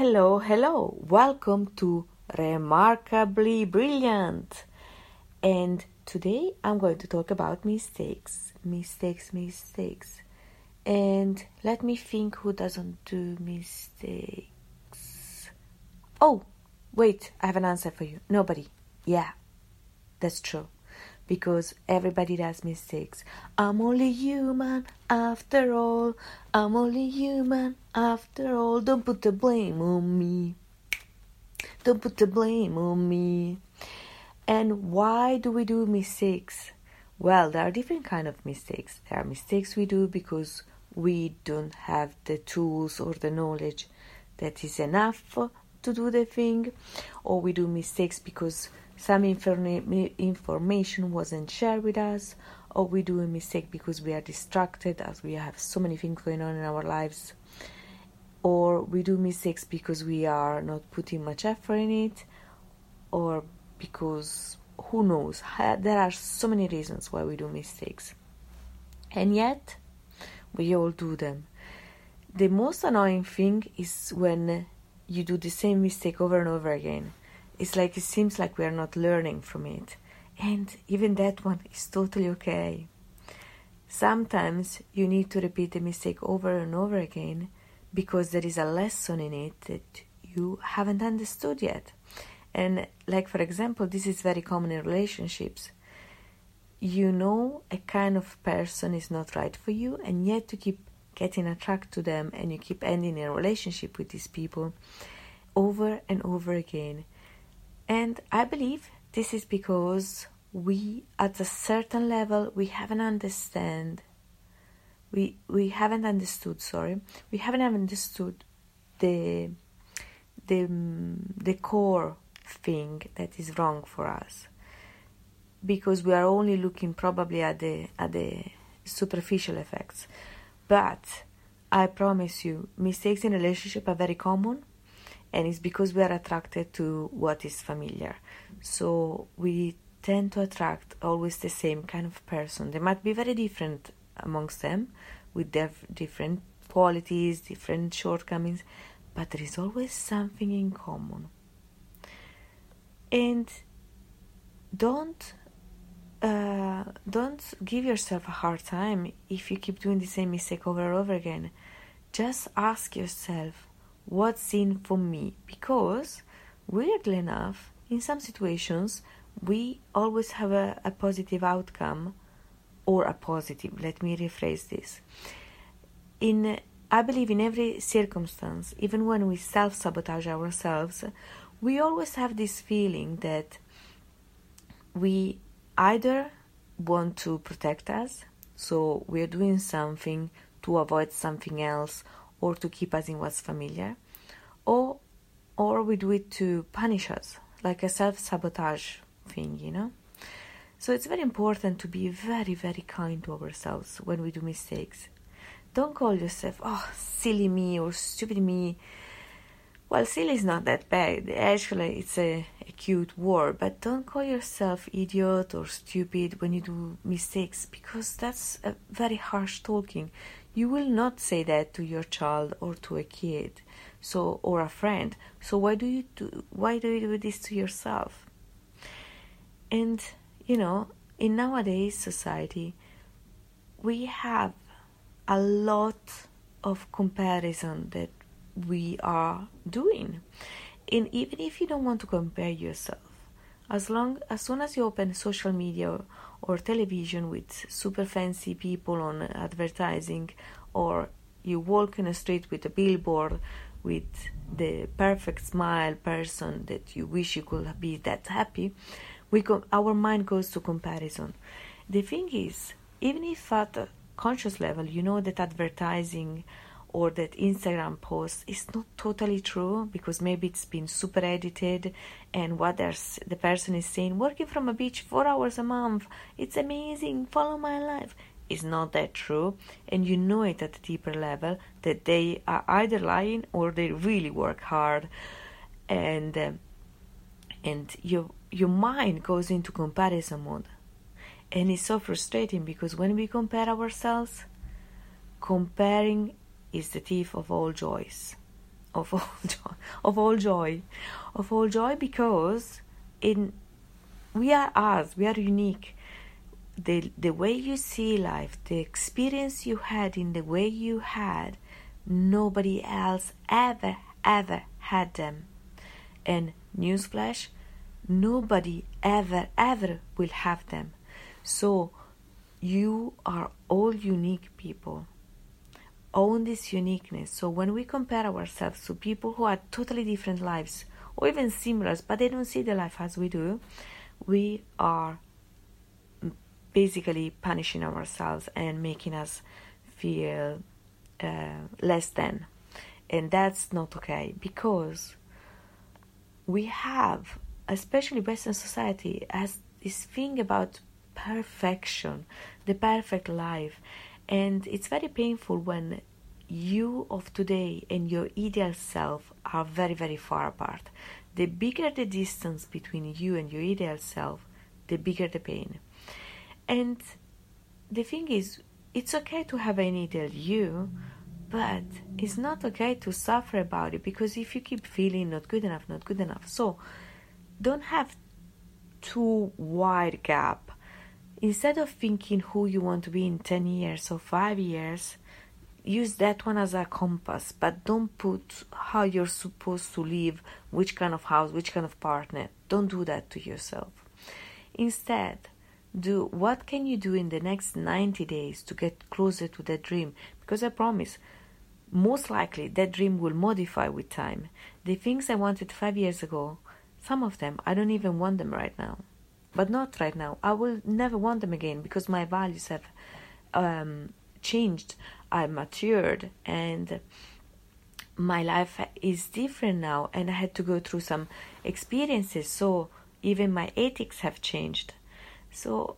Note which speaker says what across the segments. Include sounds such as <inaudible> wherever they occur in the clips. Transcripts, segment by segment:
Speaker 1: Hello, hello. Welcome to Remarkably Brilliant. And today I'm going to talk about mistakes. Mistakes, mistakes. And let me think who doesn't do mistakes. Oh, wait, I have an answer for you. Nobody. Yeah, that's true. Because everybody does mistakes. I'm only human after all. I'm only human after all. Don't put the blame on me. Don't put the blame on me. And why do we do mistakes? Well, there are different kind of mistakes. There are mistakes we do because we don't have the tools or the knowledge that is enough to do the thing, or we do mistakes because some informa- information wasn't shared with us, or we do a mistake because we are distracted as we have so many things going on in our lives, or we do mistakes because we are not putting much effort in it, or because who knows, there are so many reasons why we do mistakes. And yet, we all do them. The most annoying thing is when you do the same mistake over and over again. It's like it seems like we are not learning from it. And even that one is totally okay. Sometimes you need to repeat the mistake over and over again because there is a lesson in it that you haven't understood yet. And, like, for example, this is very common in relationships. You know a kind of person is not right for you, and yet you keep getting attracted to them and you keep ending a relationship with these people over and over again. And I believe this is because we at a certain level we haven't understand we we haven't understood sorry we haven't understood the the the core thing that is wrong for us. Because we are only looking probably at the at the superficial effects. But I promise you, mistakes in relationship are very common, and it's because we are attracted to what is familiar. So we tend to attract always the same kind of person. They might be very different amongst them, with their different qualities, different shortcomings, but there is always something in common. And don't uh, don't give yourself a hard time if you keep doing the same mistake over and over again. Just ask yourself, what's in for me? Because, weirdly enough, in some situations, we always have a, a positive outcome or a positive. Let me rephrase this. In I believe in every circumstance, even when we self sabotage ourselves, we always have this feeling that we either want to protect us, so we're doing something to avoid something else or to keep us in what's familiar, or or we do it to punish us, like a self-sabotage thing, you know. So it's very important to be very, very kind to ourselves when we do mistakes. Don't call yourself, oh, silly me or stupid me well, silly is not that bad. Actually, it's a, a cute word, but don't call yourself idiot or stupid when you do mistakes because that's a very harsh talking. You will not say that to your child or to a kid, so or a friend. So why do you do why do you do this to yourself? And you know, in nowadays society, we have a lot of comparison that we are doing. And even if you don't want to compare yourself, as long as soon as you open social media or television with super fancy people on advertising, or you walk in a street with a billboard with the perfect smile person that you wish you could be that happy, we go, our mind goes to comparison. The thing is, even if at a conscious level you know that advertising or that Instagram post is not totally true because maybe it's been super edited and what the person is saying, working from a beach four hours a month, it's amazing, follow my life, is not that true. And you know it at a deeper level that they are either lying or they really work hard. And, uh, and your, your mind goes into comparison mode. And it's so frustrating because when we compare ourselves, comparing is the thief of all joys. of all <laughs> joy, of all joy, of all joy, because in we are us, we are unique. The the way you see life, the experience you had in the way you had, nobody else ever ever had them. And newsflash, nobody ever ever will have them. So you are all unique people own this uniqueness. So when we compare ourselves to people who have totally different lives or even similar, but they don't see the life as we do, we are basically punishing ourselves and making us feel uh, less than. And that's not okay because we have, especially Western society, has this thing about perfection, the perfect life. And it's very painful when you of today and your ideal self are very, very far apart. The bigger the distance between you and your ideal self, the bigger the pain. And the thing is, it's okay to have an ideal you, but it's not okay to suffer about it because if you keep feeling not good enough, not good enough, so don't have too wide gap instead of thinking who you want to be in 10 years or 5 years use that one as a compass but don't put how you're supposed to live which kind of house which kind of partner. Don't do that to yourself. Instead do what can you do in the next 90 days to get closer to that dream? Because i promise most likely that dream will modify with time. The things i wanted 5 years ago some of them i don't even want them right now but not right now. I will never want them again because my values have um, changed. I matured and my life is different now, and I had to go through some experiences. So even my ethics have changed. So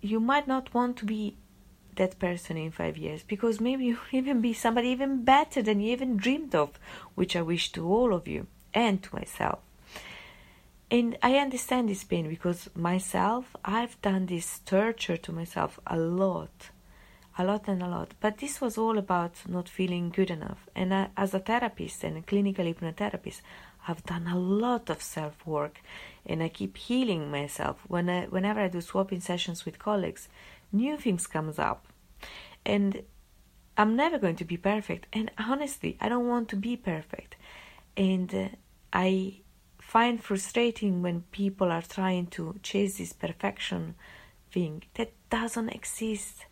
Speaker 1: you might not want to be that person in five years because maybe you'll <laughs> even be somebody even better than you even dreamed of, which I wish to all of you and to myself and I understand this pain because myself, I've done this torture to myself a lot, a lot and a lot. But this was all about not feeling good enough. And I, as a therapist and a clinical hypnotherapist, I've done a lot of self work, and I keep healing myself. When I, whenever I do swapping sessions with colleagues, new things comes up, and I'm never going to be perfect. And honestly, I don't want to be perfect, and uh, I find frustrating when people are trying to chase this perfection thing that doesn't exist.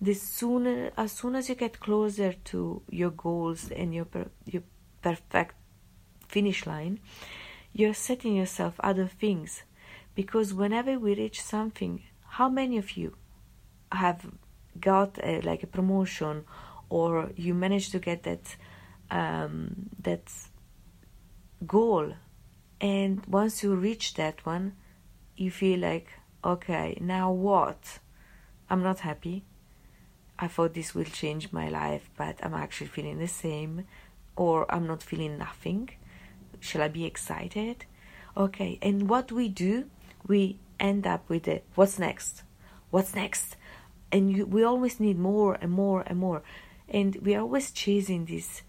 Speaker 1: The sooner, as soon as you get closer to your goals and your per, your perfect finish line, you're setting yourself other things. Because whenever we reach something, how many of you have got a, like a promotion, or you managed to get that um, that goal and once you reach that one, you feel like, okay, now what? I'm not happy. I thought this will change my life, but I'm actually feeling the same, or I'm not feeling nothing. Shall I be excited? Okay, and what we do, we end up with it. What's next? What's next? And you, we always need more and more and more, and we are always chasing this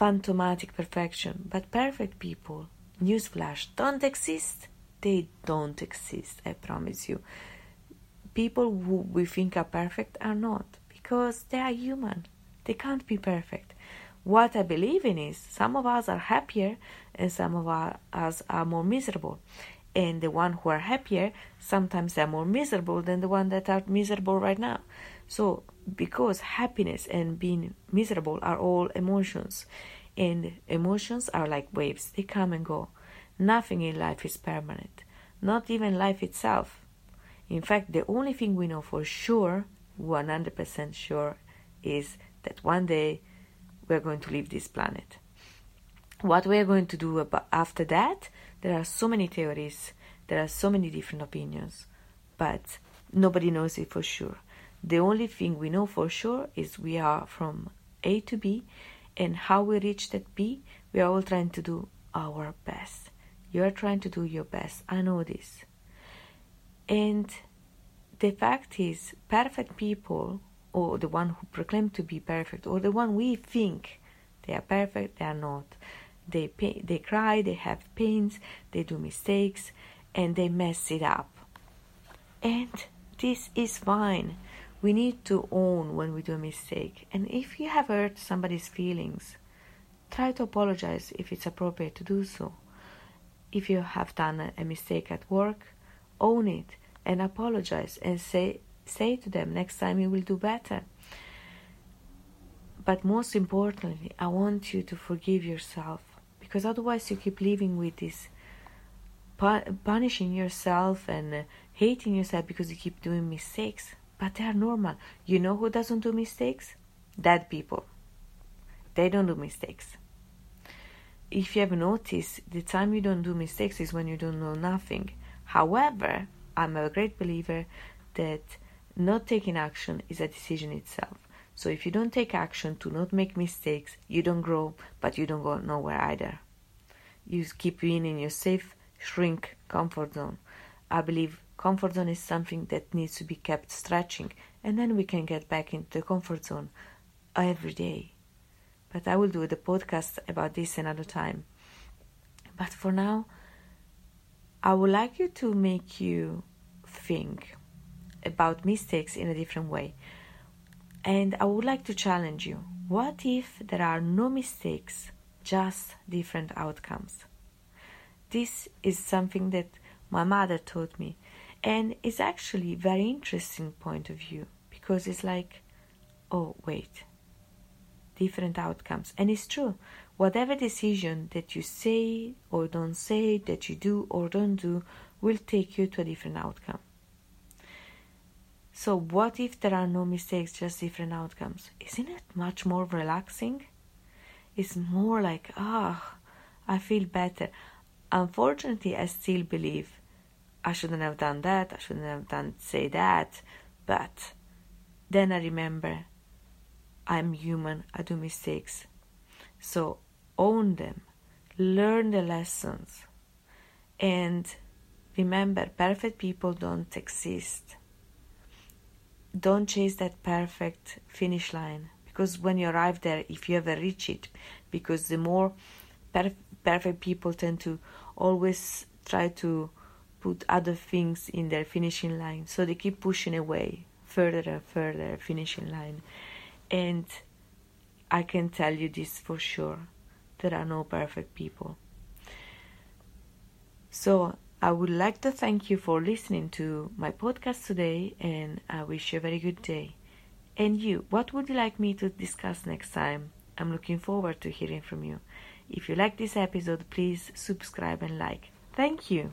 Speaker 1: phantomatic perfection, but perfect people, newsflash, don't exist. They don't exist, I promise you. People who we think are perfect are not, because they are human. They can't be perfect. What I believe in is some of us are happier and some of us are more miserable. And the one who are happier sometimes are more miserable than the one that are miserable right now. So because happiness and being miserable are all emotions and emotions are like waves. They come and go. Nothing in life is permanent. Not even life itself. In fact the only thing we know for sure 100% sure is that one day we're going to leave this planet. What we're going to do about after that there are so many theories. There are so many different opinions. But nobody knows it for sure the only thing we know for sure is we are from A to B, and how we reach that B, we are all trying to do our best. You are trying to do your best. I know this. And the fact is, perfect people, or the one who proclaim to be perfect, or the one we think They are perfect, they are not. They pay, they cry, they have pains, they do mistakes, and they mess it up. And this is fine. We need to own when we do a mistake. And if you have hurt somebody's feelings, try to apologize if it's appropriate to do so. If you have done a mistake at work, own it and apologize and say say to them next time you will do better. But most importantly, I want you to forgive yourself because otherwise you keep living with this punishing yourself and uh, hating yourself because you keep doing mistakes. But they are normal. You know who doesn't do mistakes? Dead people. They don't do mistakes. If you have noticed, the time you don't do mistakes is when you don't know nothing. However, I'm a great believer that not taking action is a decision itself. So if you don't take action to not make mistakes, you don't grow, but you don't go nowhere either. You keep being in your safe, shrink comfort zone. I believe comfort zone is something that needs to be kept stretching, and then we can get back into the comfort zone every day. But I will do the podcast about this another time. But for now, I would like you to make you think about mistakes in a different way. And I would like to challenge you what if there are no mistakes, just different outcomes? This is something that my mother taught me, and it's actually very interesting point of view because it's like, oh wait, different outcomes, and it's true. Whatever decision that you say or don't say, that you do or don't do, will take you to a different outcome. So, what if there are no mistakes, just different outcomes? Isn't it much more relaxing? It's more like, ah, oh, I feel better. Unfortunately, I still believe I shouldn't have done that, I shouldn't have done say that, but then I remember I'm human, I do mistakes. So own them, learn the lessons, and remember perfect people don't exist don't chase that perfect finish line because when you arrive there if you ever reach it because the more perf- perfect people tend to always try to put other things in their finishing line so they keep pushing away further and further finishing line and i can tell you this for sure there are no perfect people so I would like to thank you for listening to my podcast today, and I wish you a very good day. And you, what would you like me to discuss next time? I'm looking forward to hearing from you. If you like this episode, please subscribe and like. Thank you.